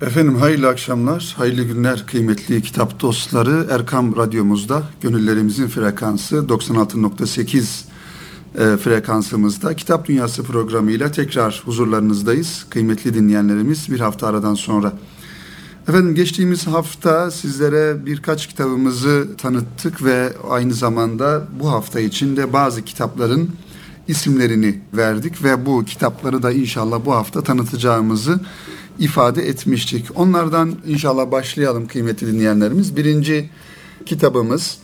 Efendim hayırlı akşamlar, hayırlı günler kıymetli kitap dostları. Erkam Radyomuzda gönüllerimizin frekansı 96.8 e, frekansımızda Kitap Dünyası programıyla tekrar huzurlarınızdayız. Kıymetli dinleyenlerimiz bir hafta aradan sonra. Efendim geçtiğimiz hafta sizlere birkaç kitabımızı tanıttık ve aynı zamanda bu hafta içinde bazı kitapların isimlerini verdik ve bu kitapları da inşallah bu hafta tanıtacağımızı ifade etmiştik. Onlardan inşallah başlayalım kıymetli dinleyenlerimiz. Birinci kitabımız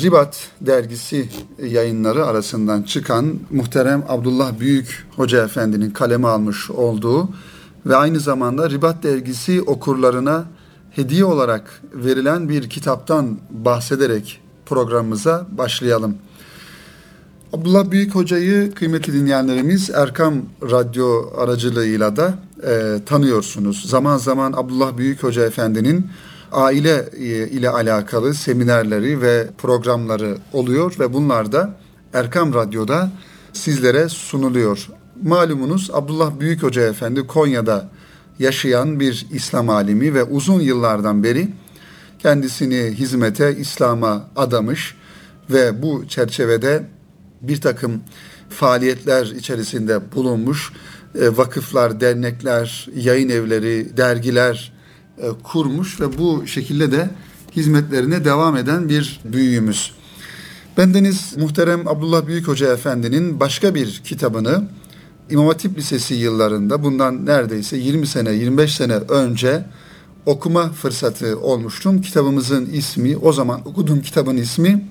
Ribat dergisi yayınları arasından çıkan muhterem Abdullah Büyük Hoca Efendi'nin kaleme almış olduğu ve aynı zamanda Ribat dergisi okurlarına hediye olarak verilen bir kitaptan bahsederek programımıza başlayalım. Abdullah Büyük Hoca'yı kıymetli dinleyenlerimiz Erkam Radyo aracılığıyla da e, tanıyorsunuz. Zaman zaman Abdullah Büyük Hoca Efendi'nin aile e, ile alakalı seminerleri ve programları oluyor ve bunlar da Erkam Radyo'da sizlere sunuluyor. Malumunuz Abdullah Büyük Hoca Efendi Konya'da yaşayan bir İslam alimi ve uzun yıllardan beri kendisini hizmete, İslam'a adamış ve bu çerçevede bir takım faaliyetler içerisinde bulunmuş e, vakıflar, dernekler, yayın evleri, dergiler e, kurmuş ve bu şekilde de hizmetlerine devam eden bir büyüğümüz. Bendeniz muhterem Abdullah Büyük Hoca Efendi'nin başka bir kitabını İmam Hatip Lisesi yıllarında bundan neredeyse 20 sene 25 sene önce okuma fırsatı olmuştum. Kitabımızın ismi o zaman okuduğum kitabın ismi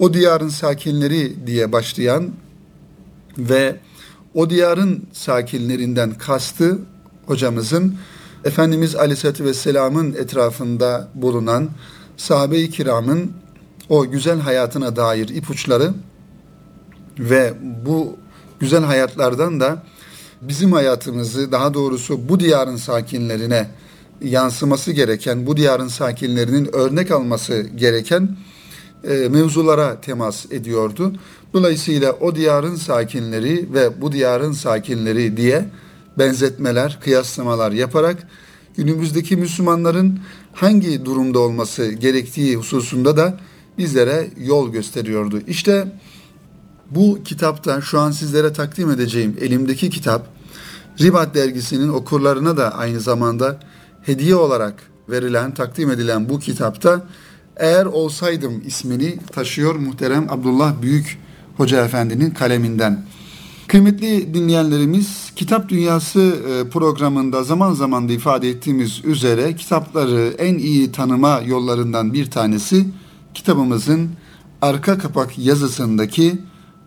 O Diyarın Sakinleri diye başlayan ve o diyarın sakinlerinden kastı hocamızın Efendimiz Aleyhisselatü Vesselam'ın etrafında bulunan sahabe-i kiramın o güzel hayatına dair ipuçları ve bu güzel hayatlardan da bizim hayatımızı daha doğrusu bu diyarın sakinlerine yansıması gereken, bu diyarın sakinlerinin örnek alması gereken e, mevzulara temas ediyordu. Dolayısıyla o diyarın sakinleri ve bu diyarın sakinleri diye benzetmeler, kıyaslamalar yaparak günümüzdeki Müslümanların hangi durumda olması gerektiği hususunda da bizlere yol gösteriyordu. İşte bu kitapta şu an sizlere takdim edeceğim elimdeki kitap Ribat dergisinin okurlarına da aynı zamanda hediye olarak verilen, takdim edilen bu kitapta eğer olsaydım ismini taşıyor muhterem Abdullah Büyük Hoca Efendi'nin kaleminden. Kıymetli dinleyenlerimiz, Kitap Dünyası e, programında zaman zaman da ifade ettiğimiz üzere kitapları en iyi tanıma yollarından bir tanesi kitabımızın arka kapak yazısındaki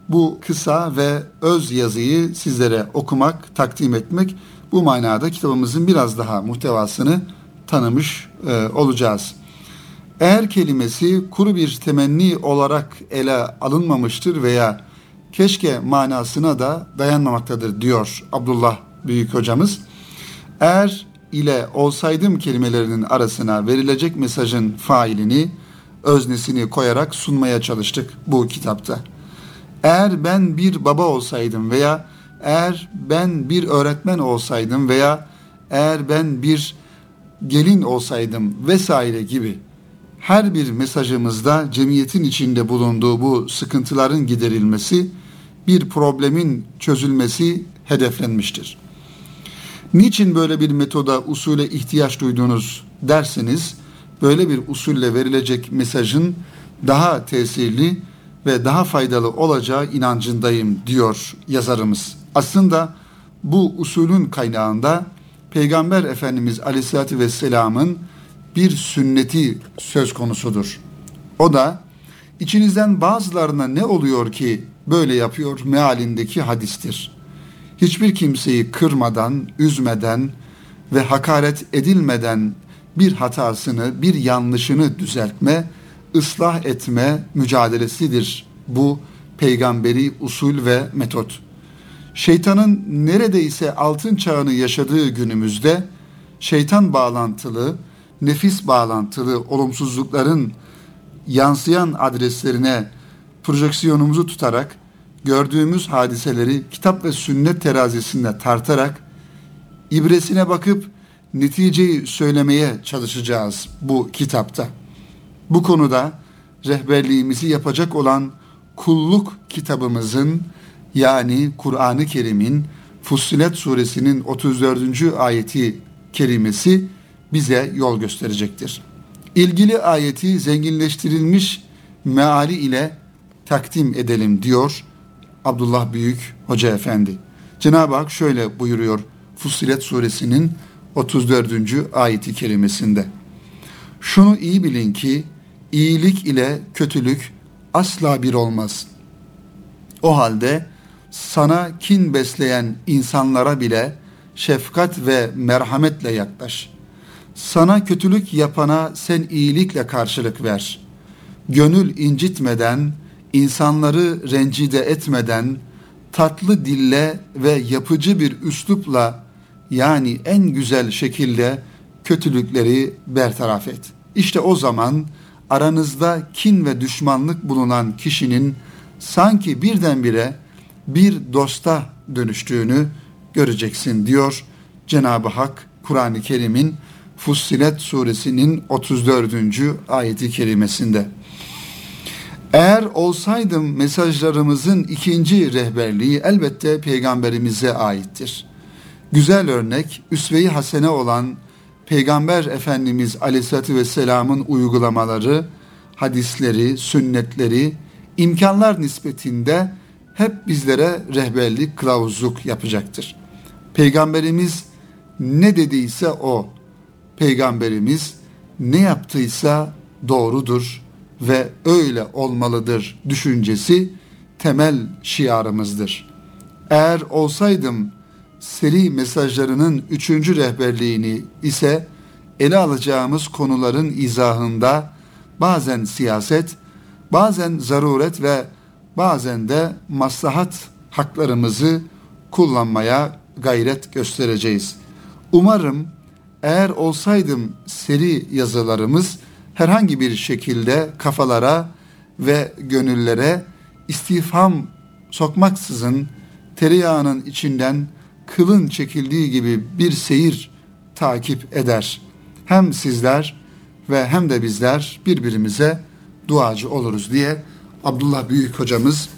bu kısa ve öz yazıyı sizlere okumak, takdim etmek. Bu manada kitabımızın biraz daha muhtevasını tanımış e, olacağız. Eğer kelimesi kuru bir temenni olarak ele alınmamıştır veya keşke manasına da dayanmamaktadır diyor Abdullah Büyük Hocamız. Eğer ile olsaydım kelimelerinin arasına verilecek mesajın failini, öznesini koyarak sunmaya çalıştık bu kitapta. Eğer ben bir baba olsaydım veya eğer ben bir öğretmen olsaydım veya eğer ben bir gelin olsaydım vesaire gibi her bir mesajımızda cemiyetin içinde bulunduğu bu sıkıntıların giderilmesi, bir problemin çözülmesi hedeflenmiştir. Niçin böyle bir metoda, usule ihtiyaç duydunuz derseniz, böyle bir usulle verilecek mesajın daha tesirli ve daha faydalı olacağı inancındayım diyor yazarımız. Aslında bu usulün kaynağında Peygamber Efendimiz Aleyhisselatü Vesselam'ın bir sünneti söz konusudur. O da içinizden bazılarına ne oluyor ki böyle yapıyor mealindeki hadistir. Hiçbir kimseyi kırmadan, üzmeden ve hakaret edilmeden bir hatasını, bir yanlışını düzeltme, ıslah etme mücadelesidir bu peygamberi usul ve metot. Şeytanın neredeyse altın çağını yaşadığı günümüzde şeytan bağlantılı, nefis bağlantılı olumsuzlukların yansıyan adreslerine projeksiyonumuzu tutarak gördüğümüz hadiseleri kitap ve sünnet terazisinde tartarak ibresine bakıp neticeyi söylemeye çalışacağız bu kitapta. Bu konuda rehberliğimizi yapacak olan kulluk kitabımızın yani Kur'an-ı Kerim'in Fussilet suresinin 34. ayeti kerimesi bize yol gösterecektir. İlgili ayeti zenginleştirilmiş meali ile takdim edelim diyor Abdullah Büyük Hoca Efendi. Cenab-ı Hak şöyle buyuruyor Fussilet suresinin 34. ayeti kerimesinde. Şunu iyi bilin ki iyilik ile kötülük asla bir olmaz. O halde sana kin besleyen insanlara bile şefkat ve merhametle yaklaş. Sana kötülük yapana sen iyilikle karşılık ver. Gönül incitmeden, insanları rencide etmeden, tatlı dille ve yapıcı bir üslupla yani en güzel şekilde kötülükleri bertaraf et. İşte o zaman aranızda kin ve düşmanlık bulunan kişinin sanki birdenbire bir dosta dönüştüğünü göreceksin diyor Cenab-ı Hak Kur'an-ı Kerim'in Fussilet suresinin 34. ayeti kerimesinde. Eğer olsaydım mesajlarımızın ikinci rehberliği elbette peygamberimize aittir. Güzel örnek, üsve-i hasene olan Peygamber Efendimiz Aleyhisselatü Vesselam'ın uygulamaları, hadisleri, sünnetleri, imkanlar nispetinde hep bizlere rehberlik, kılavuzluk yapacaktır. Peygamberimiz ne dediyse o, Peygamberimiz ne yaptıysa doğrudur ve öyle olmalıdır düşüncesi temel şiarımızdır. Eğer olsaydım seri mesajlarının üçüncü rehberliğini ise ele alacağımız konuların izahında bazen siyaset, bazen zaruret ve bazen de maslahat haklarımızı kullanmaya gayret göstereceğiz. Umarım eğer olsaydım seri yazılarımız herhangi bir şekilde kafalara ve gönüllere istifham sokmaksızın tereyağının içinden kılın çekildiği gibi bir seyir takip eder. Hem sizler ve hem de bizler birbirimize duacı oluruz diye Abdullah Büyük hocamız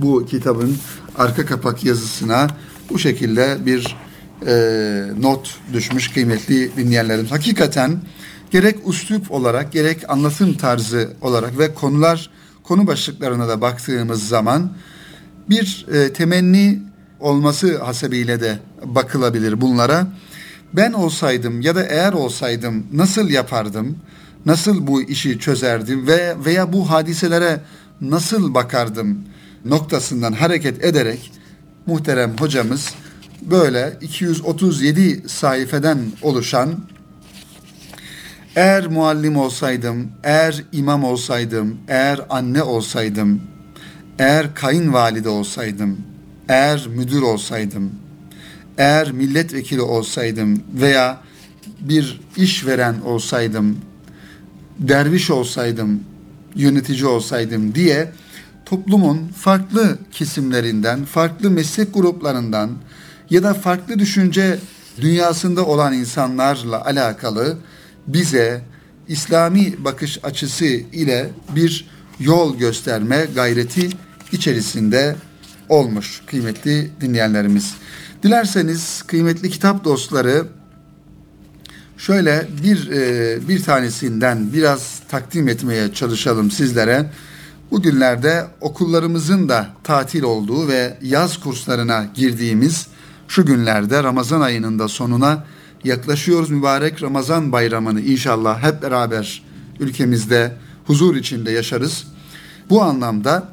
bu kitabın arka kapak yazısına bu şekilde bir e, not düşmüş kıymetli dinleyenlerim. Hakikaten gerek üslup olarak gerek anlatım tarzı olarak ve konular konu başlıklarına da baktığımız zaman bir e, temenni olması hasebiyle de bakılabilir bunlara. Ben olsaydım ya da eğer olsaydım nasıl yapardım? Nasıl bu işi çözerdim ve veya bu hadiselere nasıl bakardım noktasından hareket ederek muhterem hocamız böyle 237 sayfeden oluşan eğer muallim olsaydım, eğer imam olsaydım, eğer anne olsaydım, eğer kayınvalide olsaydım, eğer müdür olsaydım, eğer milletvekili olsaydım veya bir işveren olsaydım, derviş olsaydım, yönetici olsaydım diye toplumun farklı kesimlerinden, farklı meslek gruplarından ya da farklı düşünce dünyasında olan insanlarla alakalı bize İslami bakış açısı ile bir yol gösterme gayreti içerisinde olmuş kıymetli dinleyenlerimiz. Dilerseniz kıymetli kitap dostları şöyle bir e, bir tanesinden biraz takdim etmeye çalışalım sizlere. Bugünlerde okullarımızın da tatil olduğu ve yaz kurslarına girdiğimiz şu günlerde Ramazan ayının da sonuna yaklaşıyoruz. Mübarek Ramazan bayramını inşallah hep beraber ülkemizde huzur içinde yaşarız. Bu anlamda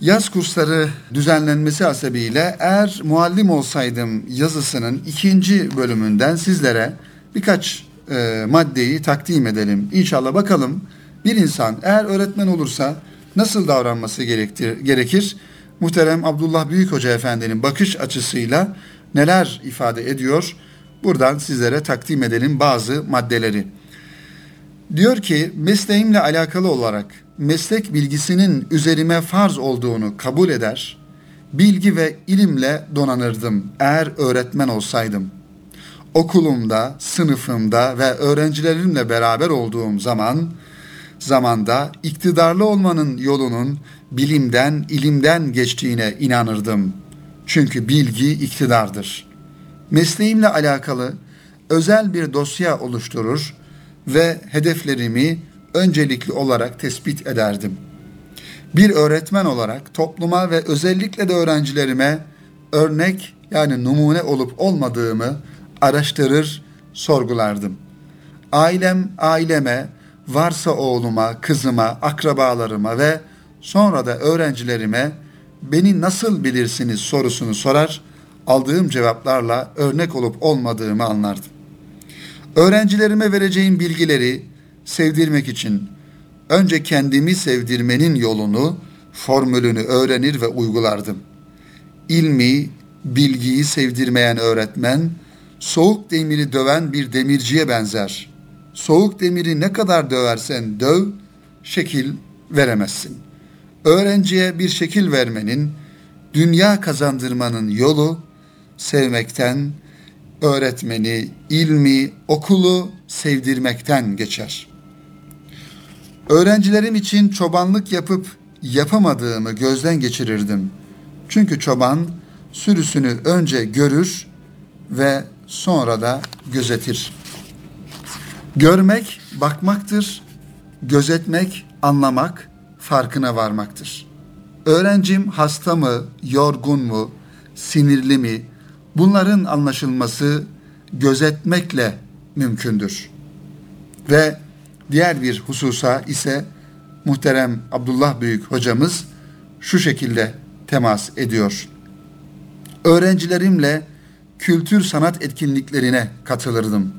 Yaz kursları düzenlenmesi hasebiyle eğer muallim olsaydım yazısının ikinci bölümünden sizlere birkaç e, maddeyi takdim edelim. İnşallah bakalım bir insan eğer öğretmen olursa nasıl davranması gerektir, gerekir? Muhterem Abdullah Büyük Hoca Efendi'nin bakış açısıyla neler ifade ediyor? Buradan sizlere takdim edelim bazı maddeleri. Diyor ki mesleğimle alakalı olarak meslek bilgisinin üzerime farz olduğunu kabul eder, bilgi ve ilimle donanırdım eğer öğretmen olsaydım. okulumda, sınıfımda ve öğrencilerimle beraber olduğum zaman zamanda iktidarlı olmanın yolunun bilimden, ilimden geçtiğine inanırdım. Çünkü bilgi iktidardır. Mesleğimle alakalı özel bir dosya oluşturur ve hedeflerimi öncelikli olarak tespit ederdim. Bir öğretmen olarak topluma ve özellikle de öğrencilerime örnek yani numune olup olmadığımı araştırır, sorgulardım. Ailem, aileme, varsa oğluma, kızıma, akrabalarıma ve sonra da öğrencilerime beni nasıl bilirsiniz sorusunu sorar, aldığım cevaplarla örnek olup olmadığımı anlardım. Öğrencilerime vereceğim bilgileri sevdirmek için önce kendimi sevdirmenin yolunu, formülünü öğrenir ve uygulardım. İlmi, bilgiyi sevdirmeyen öğretmen, soğuk demiri döven bir demirciye benzer. Soğuk demiri ne kadar döversen döv, şekil veremezsin. Öğrenciye bir şekil vermenin, dünya kazandırmanın yolu sevmekten, öğretmeni, ilmi, okulu sevdirmekten geçer. Öğrencilerim için çobanlık yapıp yapamadığımı gözden geçirirdim. Çünkü çoban sürüsünü önce görür ve sonra da gözetir. Görmek bakmaktır, gözetmek anlamak, farkına varmaktır. Öğrencim hasta mı, yorgun mu, sinirli mi? Bunların anlaşılması gözetmekle mümkündür. Ve diğer bir hususa ise muhterem Abdullah Büyük hocamız şu şekilde temas ediyor. Öğrencilerimle kültür sanat etkinliklerine katılırdım.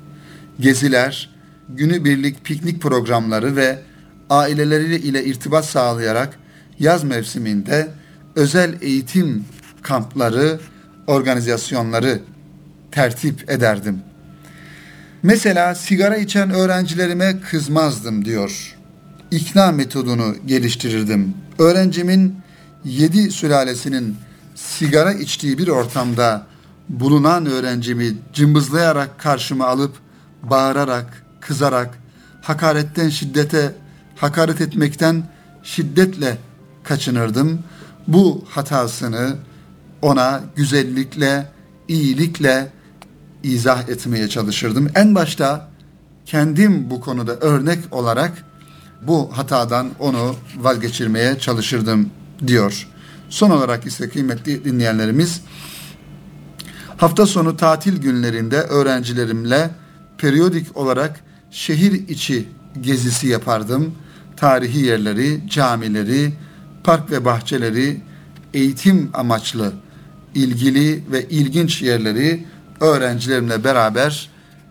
Geziler, günübirlik piknik programları ve aileleriyle ile irtibat sağlayarak yaz mevsiminde özel eğitim kampları, organizasyonları tertip ederdim. Mesela sigara içen öğrencilerime kızmazdım diyor. İkna metodunu geliştirirdim. Öğrencimin yedi sülalesinin sigara içtiği bir ortamda bulunan öğrencimi cımbızlayarak karşıma alıp bağırarak, kızarak, hakaretten şiddete, hakaret etmekten şiddetle kaçınırdım. Bu hatasını ona güzellikle, iyilikle izah etmeye çalışırdım. En başta kendim bu konuda örnek olarak bu hatadan onu vazgeçirmeye çalışırdım diyor. Son olarak ise kıymetli dinleyenlerimiz hafta sonu tatil günlerinde öğrencilerimle periyodik olarak şehir içi gezisi yapardım. Tarihi yerleri, camileri, park ve bahçeleri, eğitim amaçlı ilgili ve ilginç yerleri öğrencilerimle beraber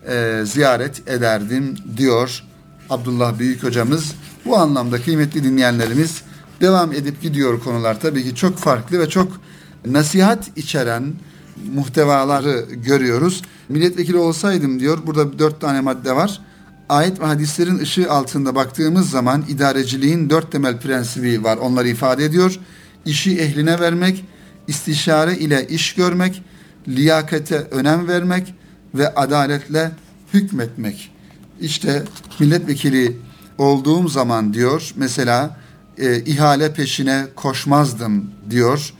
e, ziyaret ederdim diyor Abdullah Büyük hocamız. Bu anlamda kıymetli dinleyenlerimiz devam edip gidiyor konular tabii ki çok farklı ve çok nasihat içeren muhtevaları görüyoruz. Milletvekili olsaydım diyor burada dört tane madde var. Ayet ve hadislerin ışığı altında baktığımız zaman idareciliğin dört temel prensibi var. Onları ifade ediyor. İşi ehline vermek, istişare ile iş görmek, liyakate önem vermek ve adaletle hükmetmek. İşte milletvekili olduğum zaman diyor mesela e, ihale peşine koşmazdım diyor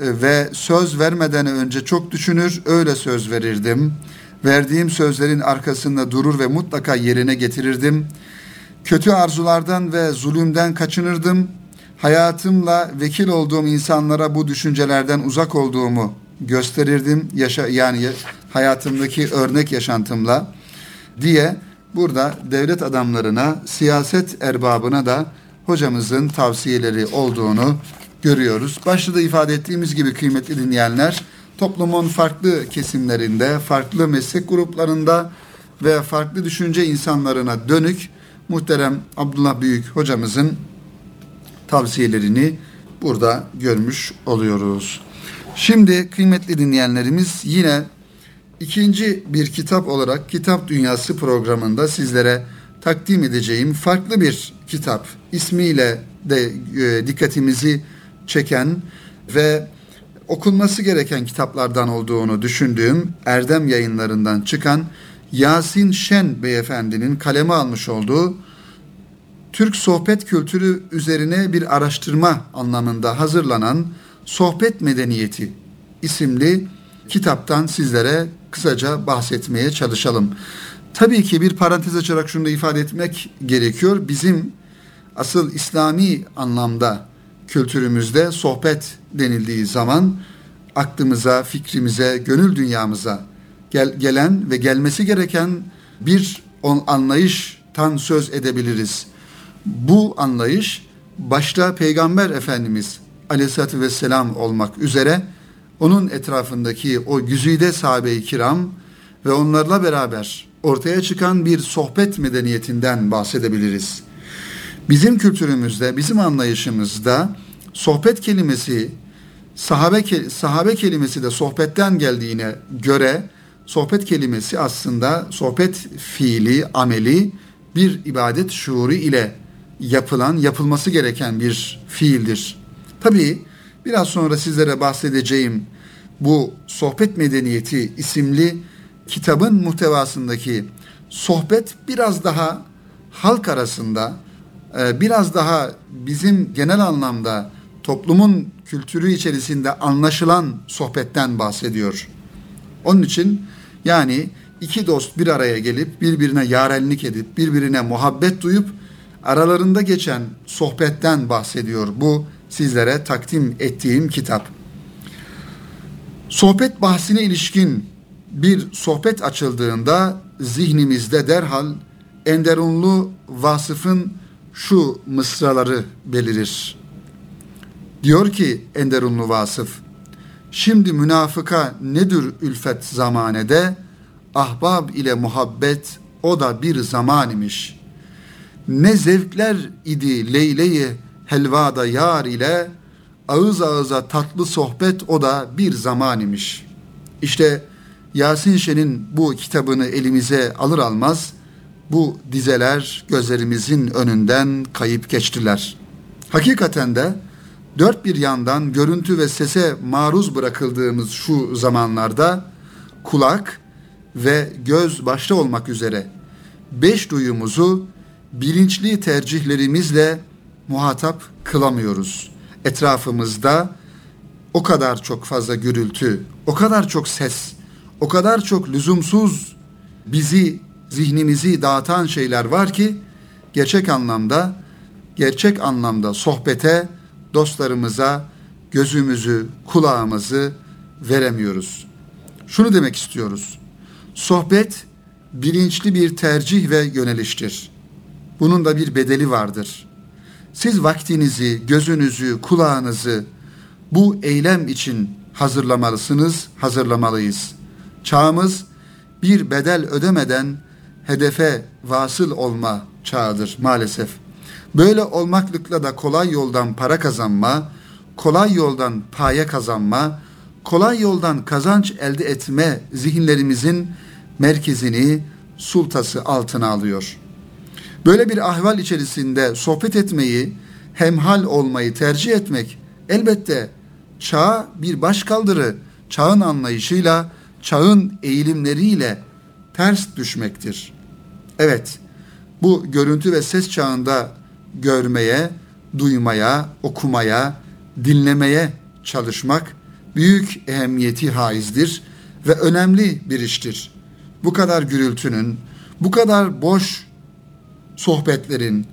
e, ve söz vermeden önce çok düşünür öyle söz verirdim. Verdiğim sözlerin arkasında durur ve mutlaka yerine getirirdim. Kötü arzulardan ve zulümden kaçınırdım. Hayatımla vekil olduğum insanlara bu düşüncelerden uzak olduğumu gösterirdim. Yaşa, yani hayatımdaki örnek yaşantımla diye burada devlet adamlarına, siyaset erbabına da hocamızın tavsiyeleri olduğunu görüyoruz. Başta da ifade ettiğimiz gibi kıymetli dinleyenler, toplumun farklı kesimlerinde, farklı meslek gruplarında ve farklı düşünce insanlarına dönük muhterem Abdullah Büyük hocamızın tavsiyelerini burada görmüş oluyoruz. Şimdi kıymetli dinleyenlerimiz yine ikinci bir kitap olarak Kitap Dünyası programında sizlere takdim edeceğim farklı bir kitap ismiyle de e, dikkatimizi çeken ve okunması gereken kitaplardan olduğunu düşündüğüm Erdem yayınlarından çıkan Yasin Şen beyefendinin kaleme almış olduğu Türk sohbet kültürü üzerine bir araştırma anlamında hazırlanan Sohbet Medeniyeti isimli kitaptan sizlere kısaca bahsetmeye çalışalım. Tabii ki bir parantez açarak şunu da ifade etmek gerekiyor. Bizim asıl İslami anlamda kültürümüzde sohbet denildiği zaman aklımıza, fikrimize, gönül dünyamıza gel, gelen ve gelmesi gereken bir anlayıştan söz edebiliriz. Bu anlayış başta Peygamber Efendimiz Aleyhisselatü Vesselam olmak üzere onun etrafındaki o güzide sahabe-i kiram ve onlarla beraber ortaya çıkan bir sohbet medeniyetinden bahsedebiliriz. Bizim kültürümüzde, bizim anlayışımızda sohbet kelimesi sahabe sahabe kelimesi de sohbetten geldiğine göre sohbet kelimesi aslında sohbet fiili, ameli bir ibadet şuuru ile yapılan, yapılması gereken bir fiildir. Tabii biraz sonra sizlere bahsedeceğim bu Sohbet Medeniyeti isimli kitabın muhtevasındaki sohbet biraz daha halk arasında biraz daha bizim genel anlamda toplumun kültürü içerisinde anlaşılan sohbetten bahsediyor. Onun için yani iki dost bir araya gelip birbirine yarenlik edip birbirine muhabbet duyup aralarında geçen sohbetten bahsediyor bu sizlere takdim ettiğim kitap. Sohbet bahsine ilişkin bir sohbet açıldığında zihnimizde derhal Enderunlu vasıfın şu mısraları belirir. Diyor ki Enderunlu vasıf, şimdi münafıka nedir ülfet zamanede, ahbab ile muhabbet o da bir zaman imiş. Ne zevkler idi leyleyi helvada yar ile, ağız ağıza tatlı sohbet o da bir zaman imiş. İşte Yasin Şen'in bu kitabını elimize alır almaz bu dizeler gözlerimizin önünden kayıp geçtiler. Hakikaten de dört bir yandan görüntü ve sese maruz bırakıldığımız şu zamanlarda kulak ve göz başta olmak üzere beş duyumuzu bilinçli tercihlerimizle muhatap kılamıyoruz. Etrafımızda o kadar çok fazla gürültü, o kadar çok ses, o kadar çok lüzumsuz bizi zihnimizi dağıtan şeyler var ki gerçek anlamda gerçek anlamda sohbete, dostlarımıza gözümüzü, kulağımızı veremiyoruz. Şunu demek istiyoruz. Sohbet bilinçli bir tercih ve yöneliştir. Bunun da bir bedeli vardır. Siz vaktinizi, gözünüzü, kulağınızı bu eylem için hazırlamalısınız, hazırlamalıyız. Çağımız bir bedel ödemeden hedefe vasıl olma çağıdır maalesef. Böyle olmaklıkla da kolay yoldan para kazanma, kolay yoldan paye kazanma, kolay yoldan kazanç elde etme zihinlerimizin merkezini sultası altına alıyor. Böyle bir ahval içerisinde sohbet etmeyi, hemhal olmayı tercih etmek elbette çağa bir başkaldırı, çağın anlayışıyla, çağın eğilimleriyle ters düşmektir. Evet, bu görüntü ve ses çağında görmeye, duymaya, okumaya, dinlemeye çalışmak büyük ehemmiyeti haizdir ve önemli bir iştir. Bu kadar gürültünün, bu kadar boş sohbetlerin,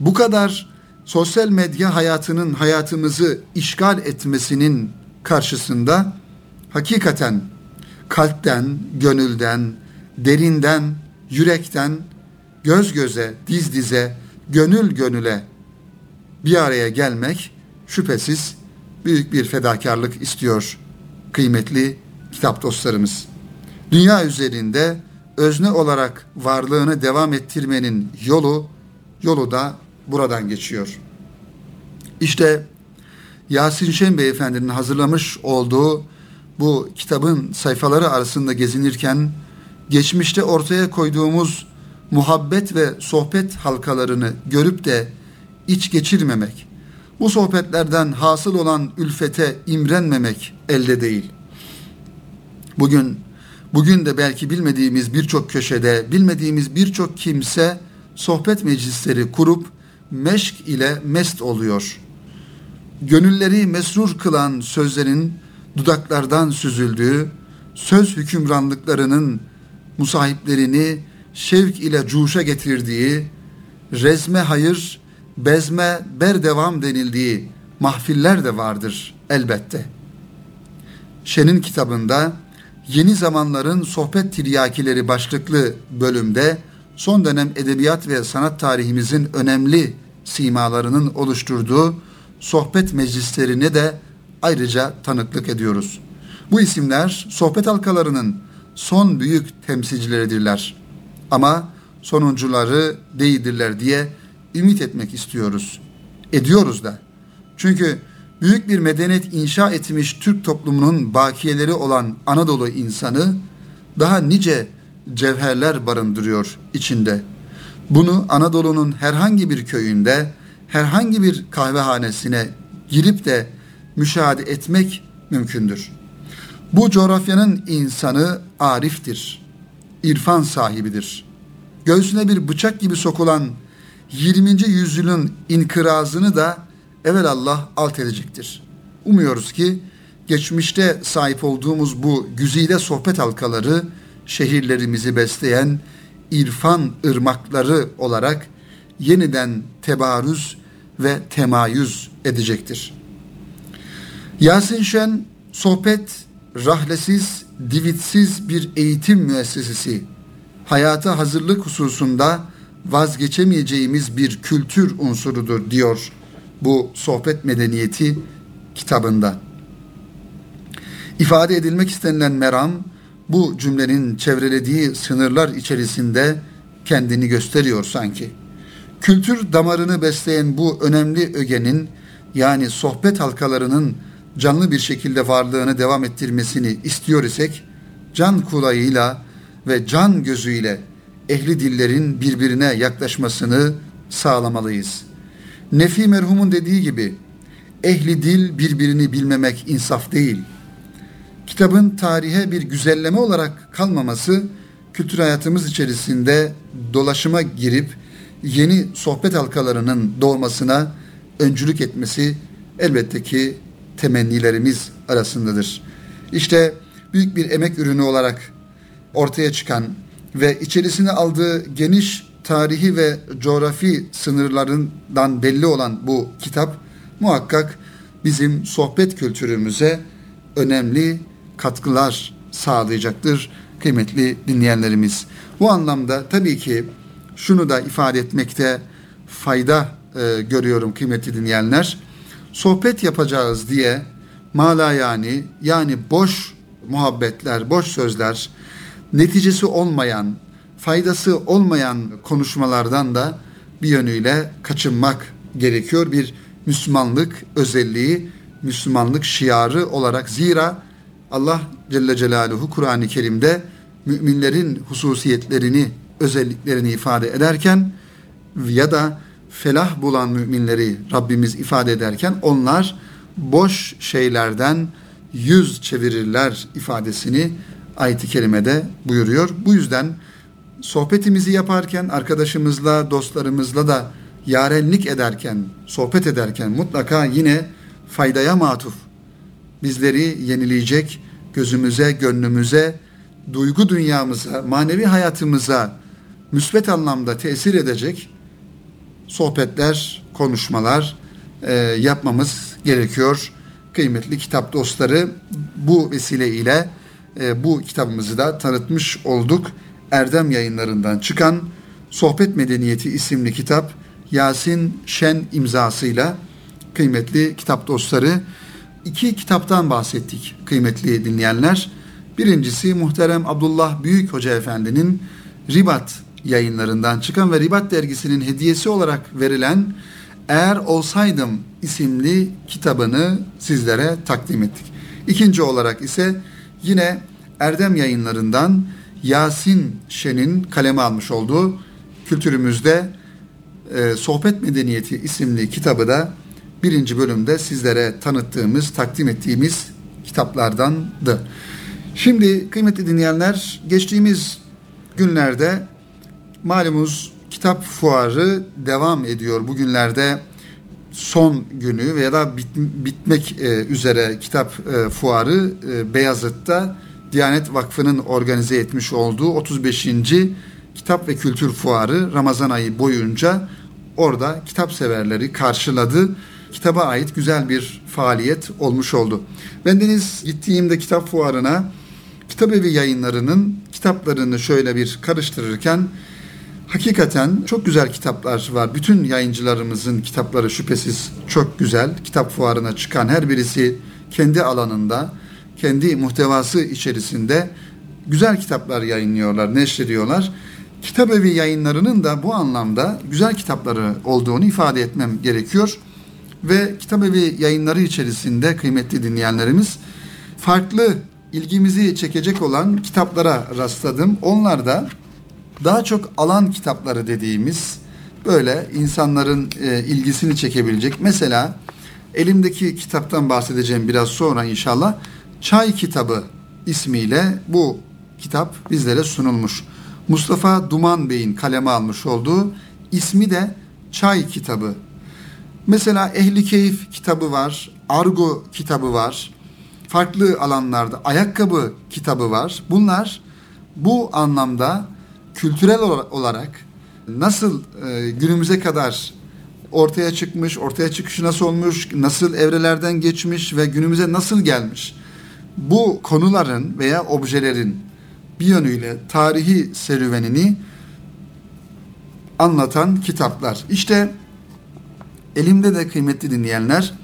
bu kadar sosyal medya hayatının hayatımızı işgal etmesinin karşısında hakikaten kalpten, gönülden, derinden yürekten göz göze, diz dize, gönül gönüle bir araya gelmek şüphesiz büyük bir fedakarlık istiyor kıymetli kitap dostlarımız. Dünya üzerinde özne olarak varlığını devam ettirmenin yolu yolu da buradan geçiyor. İşte Yasin Şen Beyefendinin hazırlamış olduğu bu kitabın sayfaları arasında gezinirken geçmişte ortaya koyduğumuz muhabbet ve sohbet halkalarını görüp de iç geçirmemek, bu sohbetlerden hasıl olan ülfete imrenmemek elde değil. Bugün bugün de belki bilmediğimiz birçok köşede, bilmediğimiz birçok kimse sohbet meclisleri kurup meşk ile mest oluyor. Gönülleri mesrur kılan sözlerin dudaklardan süzüldüğü, söz hükümranlıklarının musahiplerini şevk ile cuşa getirdiği, rezme hayır, bezme ber devam denildiği mahfiller de vardır elbette. Şen'in kitabında Yeni Zamanların Sohbet Tiryakileri başlıklı bölümde son dönem edebiyat ve sanat tarihimizin önemli simalarının oluşturduğu sohbet meclislerine de ayrıca tanıklık ediyoruz. Bu isimler sohbet halkalarının son büyük temsilcileridirler. Ama sonuncuları değildirler diye ümit etmek istiyoruz. Ediyoruz da. Çünkü büyük bir medeniyet inşa etmiş Türk toplumunun bakiyeleri olan Anadolu insanı daha nice cevherler barındırıyor içinde. Bunu Anadolu'nun herhangi bir köyünde, herhangi bir kahvehanesine girip de müşahede etmek mümkündür. Bu coğrafyanın insanı ariftir, irfan sahibidir. Göğsüne bir bıçak gibi sokulan 20. yüzyılın inkırazını da Allah alt edecektir. Umuyoruz ki geçmişte sahip olduğumuz bu güzide sohbet halkaları şehirlerimizi besleyen irfan ırmakları olarak yeniden tebarüz ve temayüz edecektir. Yasin Şen sohbet rahlesiz, divitsiz bir eğitim müessesesi, hayata hazırlık hususunda vazgeçemeyeceğimiz bir kültür unsurudur diyor bu sohbet medeniyeti kitabında. İfade edilmek istenilen meram bu cümlenin çevrelediği sınırlar içerisinde kendini gösteriyor sanki. Kültür damarını besleyen bu önemli ögenin yani sohbet halkalarının canlı bir şekilde varlığını devam ettirmesini istiyor isek can kulağıyla ve can gözüyle ehli dillerin birbirine yaklaşmasını sağlamalıyız. Nefi merhumun dediği gibi ehli dil birbirini bilmemek insaf değil. Kitabın tarihe bir güzelleme olarak kalmaması kültür hayatımız içerisinde dolaşıma girip yeni sohbet halkalarının doğmasına öncülük etmesi elbette ki temennilerimiz arasındadır. İşte büyük bir emek ürünü olarak ortaya çıkan ve içerisine aldığı geniş tarihi ve coğrafi sınırlarından belli olan bu kitap muhakkak bizim sohbet kültürümüze önemli katkılar sağlayacaktır kıymetli dinleyenlerimiz. Bu anlamda tabii ki şunu da ifade etmekte fayda e, görüyorum kıymetli dinleyenler. Sohbet yapacağız diye mala yani yani boş muhabbetler, boş sözler, neticesi olmayan, faydası olmayan konuşmalardan da bir yönüyle kaçınmak gerekiyor. Bir Müslümanlık özelliği, Müslümanlık şiarı olarak zira Allah Celle Celaluhu Kur'an-ı Kerim'de müminlerin hususiyetlerini, özelliklerini ifade ederken ya da felah bulan müminleri Rabbimiz ifade ederken onlar boş şeylerden yüz çevirirler ifadesini ayet-i kerimede buyuruyor. Bu yüzden sohbetimizi yaparken arkadaşımızla, dostlarımızla da yarenlik ederken, sohbet ederken mutlaka yine faydaya matuf, bizleri yenileyecek, gözümüze, gönlümüze, duygu dünyamıza, manevi hayatımıza müsbet anlamda tesir edecek sohbetler, konuşmalar e, yapmamız gerekiyor. Kıymetli kitap dostları bu vesileyle e, bu kitabımızı da tanıtmış olduk. Erdem yayınlarından çıkan Sohbet Medeniyeti isimli kitap Yasin Şen imzasıyla kıymetli kitap dostları iki kitaptan bahsettik kıymetli dinleyenler. Birincisi muhterem Abdullah Büyük Hoca Efendi'nin Ribat yayınlarından çıkan ve Ribat dergisinin hediyesi olarak verilen Eğer Olsaydım isimli kitabını sizlere takdim ettik. İkinci olarak ise yine Erdem yayınlarından Yasin Şen'in kaleme almış olduğu kültürümüzde e, Sohbet Medeniyeti isimli kitabı da birinci bölümde sizlere tanıttığımız, takdim ettiğimiz kitaplardandı. Şimdi kıymetli dinleyenler geçtiğimiz günlerde malumunuz kitap fuarı devam ediyor. Bugünlerde son günü veya da bit, bitmek e, üzere kitap e, fuarı e, Beyazıt'ta Diyanet Vakfı'nın organize etmiş olduğu 35. Kitap ve Kültür Fuarı Ramazan ayı boyunca orada kitap severleri karşıladı. Kitaba ait güzel bir faaliyet olmuş oldu. Ben Deniz gittiğimde kitap fuarına kitap evi yayınlarının kitaplarını şöyle bir karıştırırken hakikaten çok güzel kitaplar var. Bütün yayıncılarımızın kitapları şüphesiz çok güzel. Kitap fuarına çıkan her birisi kendi alanında, kendi muhtevası içerisinde güzel kitaplar yayınlıyorlar, neşrediyorlar. Kitap evi yayınlarının da bu anlamda güzel kitapları olduğunu ifade etmem gerekiyor. Ve kitap evi yayınları içerisinde kıymetli dinleyenlerimiz farklı ilgimizi çekecek olan kitaplara rastladım. Onlar da daha çok alan kitapları dediğimiz böyle insanların e, ilgisini çekebilecek. Mesela elimdeki kitaptan bahsedeceğim biraz sonra inşallah. Çay Kitabı ismiyle bu kitap bizlere sunulmuş. Mustafa Duman Bey'in kaleme almış olduğu ismi de Çay Kitabı. Mesela Ehli Keyif kitabı var, Argo kitabı var. Farklı alanlarda ayakkabı kitabı var. Bunlar bu anlamda kültürel olarak nasıl e, günümüze kadar ortaya çıkmış, ortaya çıkışı nasıl olmuş, nasıl evrelerden geçmiş ve günümüze nasıl gelmiş. Bu konuların veya objelerin bir yönüyle tarihi serüvenini anlatan kitaplar. İşte elimde de kıymetli dinleyenler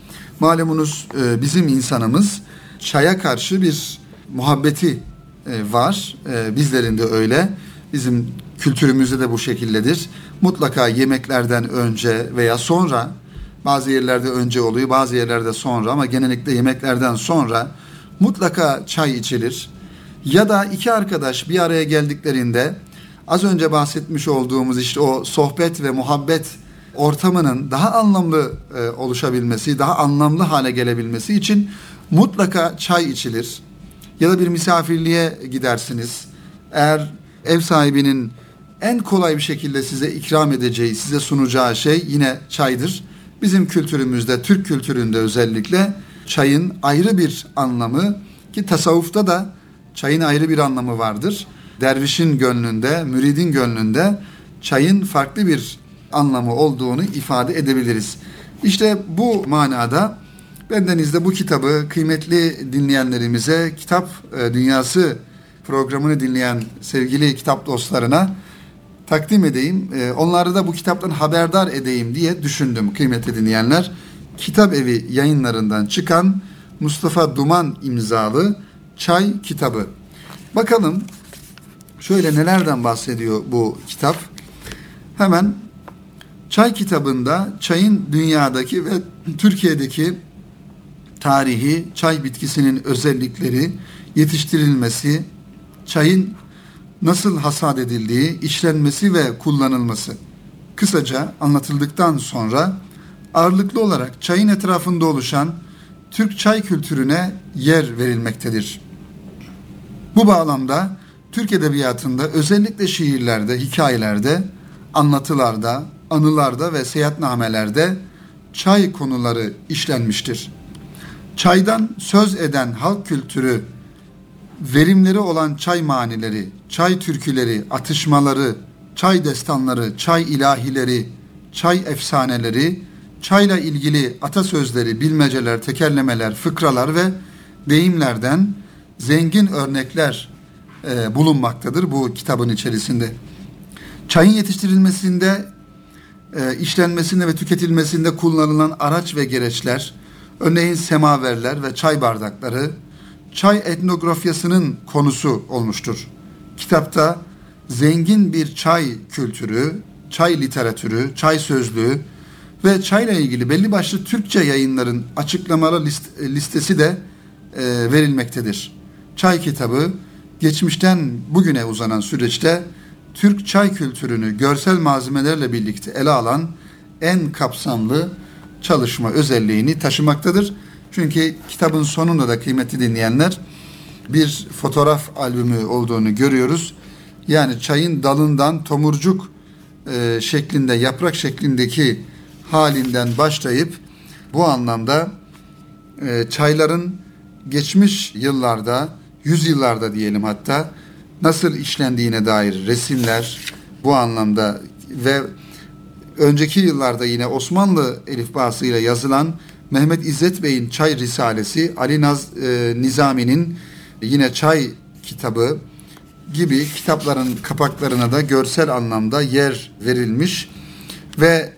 malumunuz e, bizim insanımız çaya karşı bir muhabbeti e, var. E, bizlerin de öyle. Bizim kültürümüzde de bu şekildedir. Mutlaka yemeklerden önce veya sonra bazı yerlerde önce oluyor, bazı yerlerde sonra ama genellikle yemeklerden sonra mutlaka çay içilir. Ya da iki arkadaş bir araya geldiklerinde az önce bahsetmiş olduğumuz işte o sohbet ve muhabbet ortamının daha anlamlı e, oluşabilmesi, daha anlamlı hale gelebilmesi için mutlaka çay içilir. Ya da bir misafirliğe gidersiniz. Eğer ev sahibinin en kolay bir şekilde size ikram edeceği, size sunacağı şey yine çaydır. Bizim kültürümüzde, Türk kültüründe özellikle çayın ayrı bir anlamı ki tasavvufta da çayın ayrı bir anlamı vardır. Dervişin gönlünde, müridin gönlünde çayın farklı bir anlamı olduğunu ifade edebiliriz. İşte bu manada bendenizde bu kitabı kıymetli dinleyenlerimize kitap e, dünyası programını dinleyen sevgili kitap dostlarına takdim edeyim. E, onları da bu kitaptan haberdar edeyim diye düşündüm kıymetli dinleyenler. Kitap Evi yayınlarından çıkan Mustafa Duman imzalı Çay kitabı. Bakalım şöyle nelerden bahsediyor bu kitap. Hemen Çay kitabında çayın dünyadaki ve Türkiye'deki tarihi, çay bitkisinin özellikleri, yetiştirilmesi, çayın nasıl hasat edildiği, işlenmesi ve kullanılması kısaca anlatıldıktan sonra ağırlıklı olarak çayın etrafında oluşan Türk çay kültürüne yer verilmektedir. Bu bağlamda Türk edebiyatında özellikle şiirlerde, hikayelerde, anlatılarda, anılarda ve seyahatnamelerde çay konuları işlenmiştir. Çaydan söz eden halk kültürü, verimleri olan çay manileri, çay türküleri, atışmaları, çay destanları, çay ilahileri, çay efsaneleri, çayla ilgili atasözleri, bilmeceler, tekerlemeler, fıkralar ve deyimlerden zengin örnekler e, bulunmaktadır bu kitabın içerisinde. Çayın yetiştirilmesinde, e, işlenmesinde ve tüketilmesinde kullanılan araç ve gereçler, örneğin semaverler ve çay bardakları, çay etnografyasının konusu olmuştur. Kitapta zengin bir çay kültürü, çay literatürü, çay sözlüğü ve çayla ilgili belli başlı Türkçe yayınların açıklamalı list, listesi de e, verilmektedir. Çay kitabı geçmişten bugüne uzanan süreçte Türk çay kültürünü görsel malzemelerle birlikte ele alan en kapsamlı çalışma özelliğini taşımaktadır. Çünkü kitabın sonunda da kıymetli dinleyenler bir fotoğraf albümü olduğunu görüyoruz. Yani çayın dalından tomurcuk e, şeklinde, yaprak şeklindeki halinden başlayıp bu anlamda e, çayların geçmiş yıllarda, yüzyıllarda diyelim hatta nasıl işlendiğine dair resimler bu anlamda ve önceki yıllarda yine Osmanlı elifbasıyla yazılan Mehmet İzzet Bey'in Çay Risalesi, Ali Naz e, Nizami'nin yine Çay kitabı gibi kitapların kapaklarına da görsel anlamda yer verilmiş ve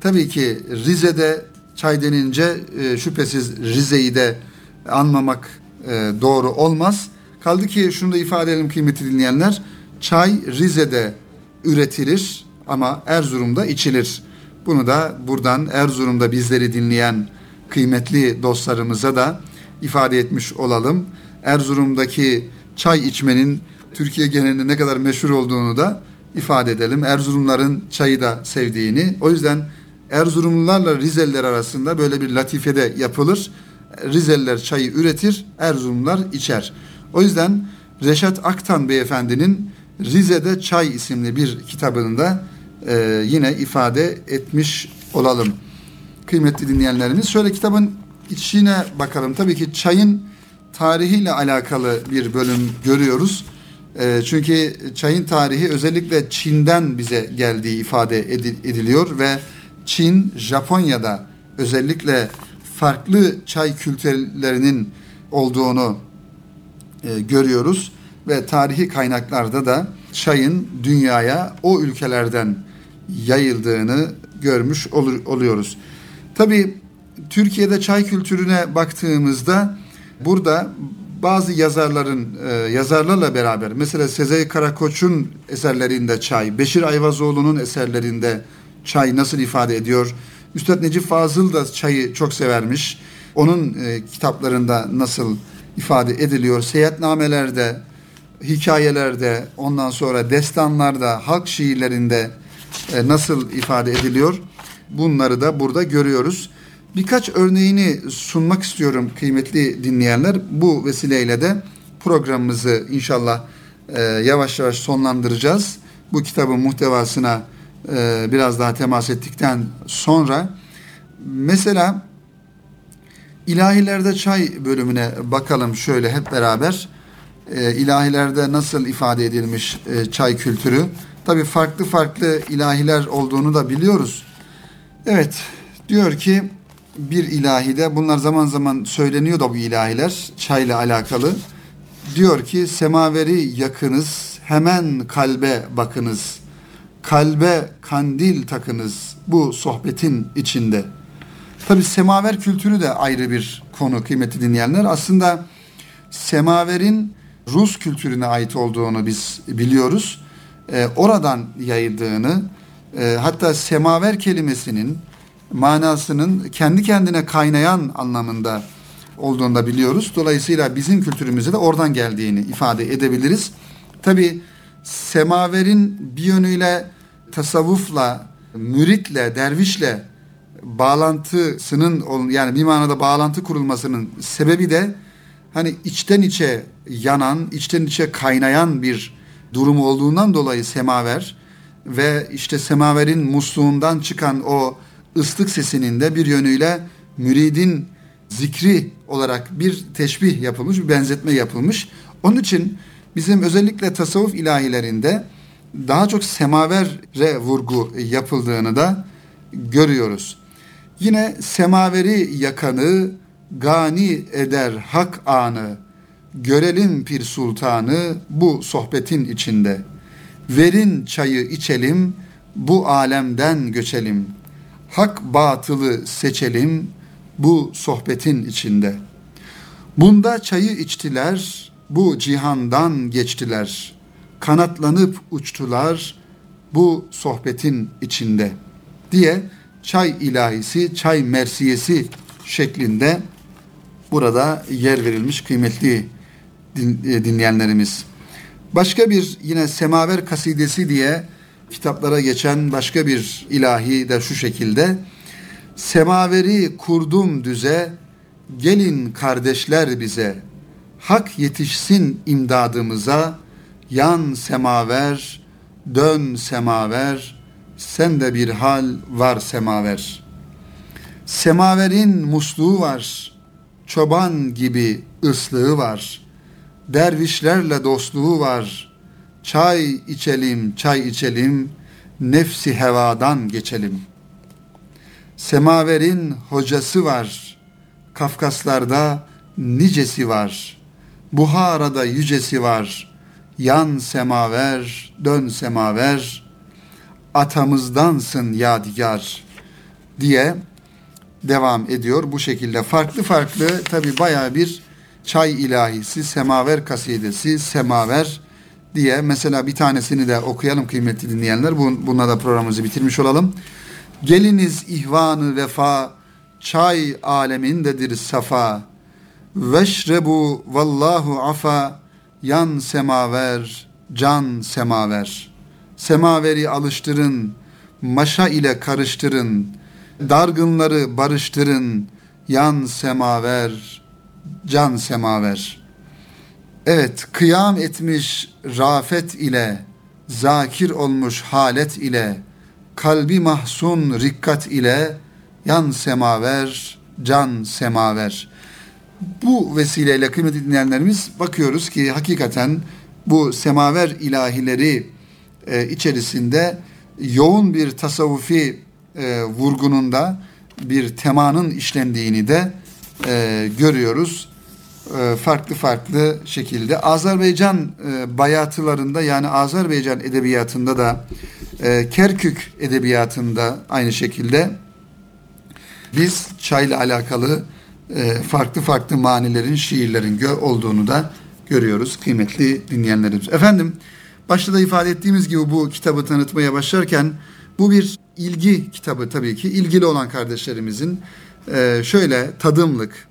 tabii ki Rize'de çay denince e, şüphesiz Rize'yi de anmamak e, doğru olmaz. Kaldı ki şunu da ifade edelim kıymetli dinleyenler. Çay Rize'de üretilir ama Erzurum'da içilir. Bunu da buradan Erzurum'da bizleri dinleyen kıymetli dostlarımıza da ifade etmiş olalım. Erzurum'daki çay içmenin Türkiye genelinde ne kadar meşhur olduğunu da ifade edelim. Erzurumların çayı da sevdiğini. O yüzden Erzurumlularla Rizeliler arasında böyle bir latifede yapılır. Rizeliler çayı üretir, Erzurumlular içer. O yüzden Reşat Aktan beyefendinin Rize'de Çay isimli bir kitabında e, yine ifade etmiş olalım. Kıymetli dinleyenlerimiz şöyle kitabın içine bakalım. Tabii ki çayın tarihiyle alakalı bir bölüm görüyoruz. E, çünkü çayın tarihi özellikle Çin'den bize geldiği ifade ediliyor ve Çin, Japonya'da özellikle farklı çay kültürlerinin olduğunu e, görüyoruz ve tarihi kaynaklarda da çayın dünyaya o ülkelerden yayıldığını görmüş oluyoruz. Tabii Türkiye'de çay kültürüne baktığımızda burada bazı yazarların e, yazarlarla beraber mesela Sezai Karakoç'un eserlerinde çay, Beşir Ayvazoğlu'nun eserlerinde çay nasıl ifade ediyor? Üstad Necip Fazıl da çayı çok severmiş. Onun e, kitaplarında nasıl ifade ediliyor? Seyahatnamelerde, hikayelerde, ondan sonra destanlarda, halk şiirlerinde e, nasıl ifade ediliyor? Bunları da burada görüyoruz. Birkaç örneğini sunmak istiyorum kıymetli dinleyenler. Bu vesileyle de programımızı inşallah e, yavaş yavaş sonlandıracağız. Bu kitabın muhtevasına e, biraz daha temas ettikten sonra mesela ilahilerde çay bölümüne bakalım şöyle hep beraber. E, ilahilerde nasıl ifade edilmiş e, çay kültürü? Tabii farklı farklı ilahiler olduğunu da biliyoruz. Evet, diyor ki bir ilahide bunlar zaman zaman söyleniyor da bu ilahiler çayla alakalı. Diyor ki semaveri yakınız hemen kalbe bakınız. Kalbe kandil takınız bu sohbetin içinde. Tabi semaver kültürü de ayrı bir konu kıymetli dinleyenler. Aslında semaverin Rus kültürüne ait olduğunu biz biliyoruz. Ee, oradan yayıldığını e, hatta semaver kelimesinin manasının kendi kendine kaynayan anlamında olduğunu da biliyoruz. Dolayısıyla bizim kültürümüze de oradan geldiğini ifade edebiliriz. Tabi semaverin bir yönüyle tasavvufla, müritle, dervişle bağlantısının yani bir manada bağlantı kurulmasının sebebi de hani içten içe yanan, içten içe kaynayan bir durum olduğundan dolayı semaver ve işte semaverin musluğundan çıkan o ıslık sesinin de bir yönüyle müridin zikri olarak bir teşbih yapılmış, bir benzetme yapılmış. Onun için bizim özellikle tasavvuf ilahilerinde daha çok semavere vurgu yapıldığını da görüyoruz. Yine semaveri yakanı gani eder hak anı. Görelim pir sultanı bu sohbetin içinde. Verin çayı içelim, bu alemden göçelim. Hak batılı seçelim bu sohbetin içinde. Bunda çayı içtiler, bu cihandan geçtiler. Kanatlanıp uçtular bu sohbetin içinde diye çay ilahisi, çay mersiyesi şeklinde burada yer verilmiş kıymetli e, dinleyenlerimiz. Başka bir yine semaver kasidesi diye kitaplara geçen başka bir ilahi de şu şekilde. Semaveri kurdum düze, Gelin kardeşler bize, hak yetişsin imdadımıza, yan semaver, dön semaver, sen de bir hal var semaver. Semaverin musluğu var, çoban gibi ıslığı var, dervişlerle dostluğu var, çay içelim, çay içelim, nefsi hevadan geçelim. Semaverin hocası var, Kafkaslarda nicesi var, Buhara'da yücesi var, yan semaver, dön semaver, atamızdansın yadigar diye devam ediyor bu şekilde. Farklı farklı tabi baya bir çay ilahisi, semaver kasidesi, semaver diye mesela bir tanesini de okuyalım kıymetli dinleyenler. Bununla da programımızı bitirmiş olalım. Geliniz ihvanı vefa, çay alemindedir safa. Veşrebu vallahu afa, yan semaver, can semaver. Semaveri alıştırın, maşa ile karıştırın, dargınları barıştırın, yan semaver, can semaver. Evet, kıyam etmiş rafet ile, zakir olmuş halet ile, kalbi mahzun rikkat ile, yan semaver, can semaver. Bu vesileyle kıymetli dinleyenlerimiz bakıyoruz ki hakikaten bu semaver ilahileri e, içerisinde yoğun bir tasavvufi e, vurgununda bir temanın işlendiğini de e, görüyoruz. E, farklı farklı şekilde. Azerbaycan e, bayatılarında yani Azerbaycan edebiyatında da e, Kerkük edebiyatında aynı şekilde biz çayla alakalı e, farklı farklı manilerin, şiirlerin olduğunu da görüyoruz kıymetli dinleyenlerimiz. Efendim başta da ifade ettiğimiz gibi bu kitabı tanıtmaya başlarken bu bir ilgi kitabı tabii ki. ilgili olan kardeşlerimizin e, şöyle tadımlık,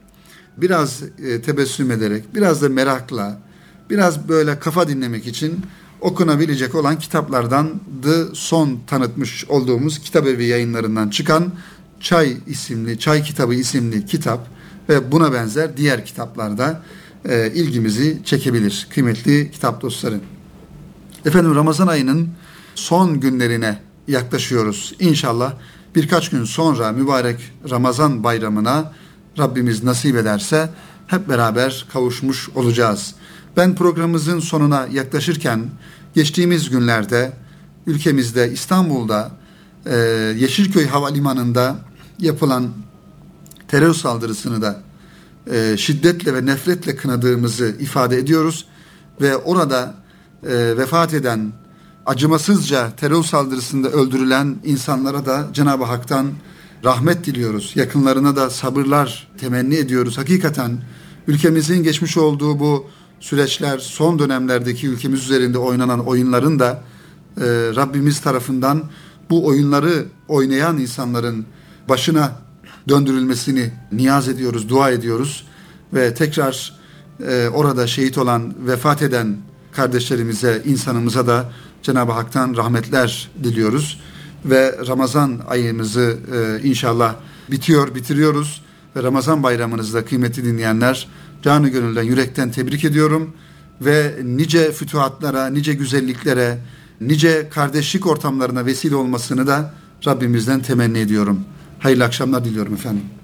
biraz e, tebessüm ederek, biraz da merakla, biraz böyle kafa dinlemek için okunabilecek olan kitaplardan The son tanıtmış olduğumuz kitabevi yayınlarından çıkan Çay isimli, Çay Kitabı isimli kitap ve buna benzer diğer kitaplarda e, ilgimizi çekebilir kıymetli kitap dostları. Efendim Ramazan ayının son günlerine yaklaşıyoruz. İnşallah birkaç gün sonra mübarek Ramazan bayramına Rabbimiz nasip ederse hep beraber kavuşmuş olacağız. Ben programımızın sonuna yaklaşırken geçtiğimiz günlerde ülkemizde İstanbul'da e, Yeşilköy Havalimanı'nda yapılan terör saldırısını da e, şiddetle ve nefretle kınadığımızı ifade ediyoruz ve orada e, vefat eden acımasızca terör saldırısında öldürülen insanlara da Cenab-ı Hak'tan rahmet diliyoruz. Yakınlarına da sabırlar temenni ediyoruz. Hakikaten ülkemizin geçmiş olduğu bu süreçler son dönemlerdeki ülkemiz üzerinde oynanan oyunların da e, Rabbimiz tarafından bu oyunları oynayan insanların başına döndürülmesini niyaz ediyoruz, dua ediyoruz ve tekrar e, orada şehit olan, vefat eden kardeşlerimize, insanımıza da Cenab-ı Hak'tan rahmetler diliyoruz ve Ramazan ayımızı e, inşallah bitiyor, bitiriyoruz ve Ramazan bayramınızda kıymetli dinleyenler canı gönülden, yürekten tebrik ediyorum ve nice fütuhatlara, nice güzelliklere, nice kardeşlik ortamlarına vesile olmasını da Rabbimizden temenni ediyorum. Hayırlı akşamlar diliyorum efendim.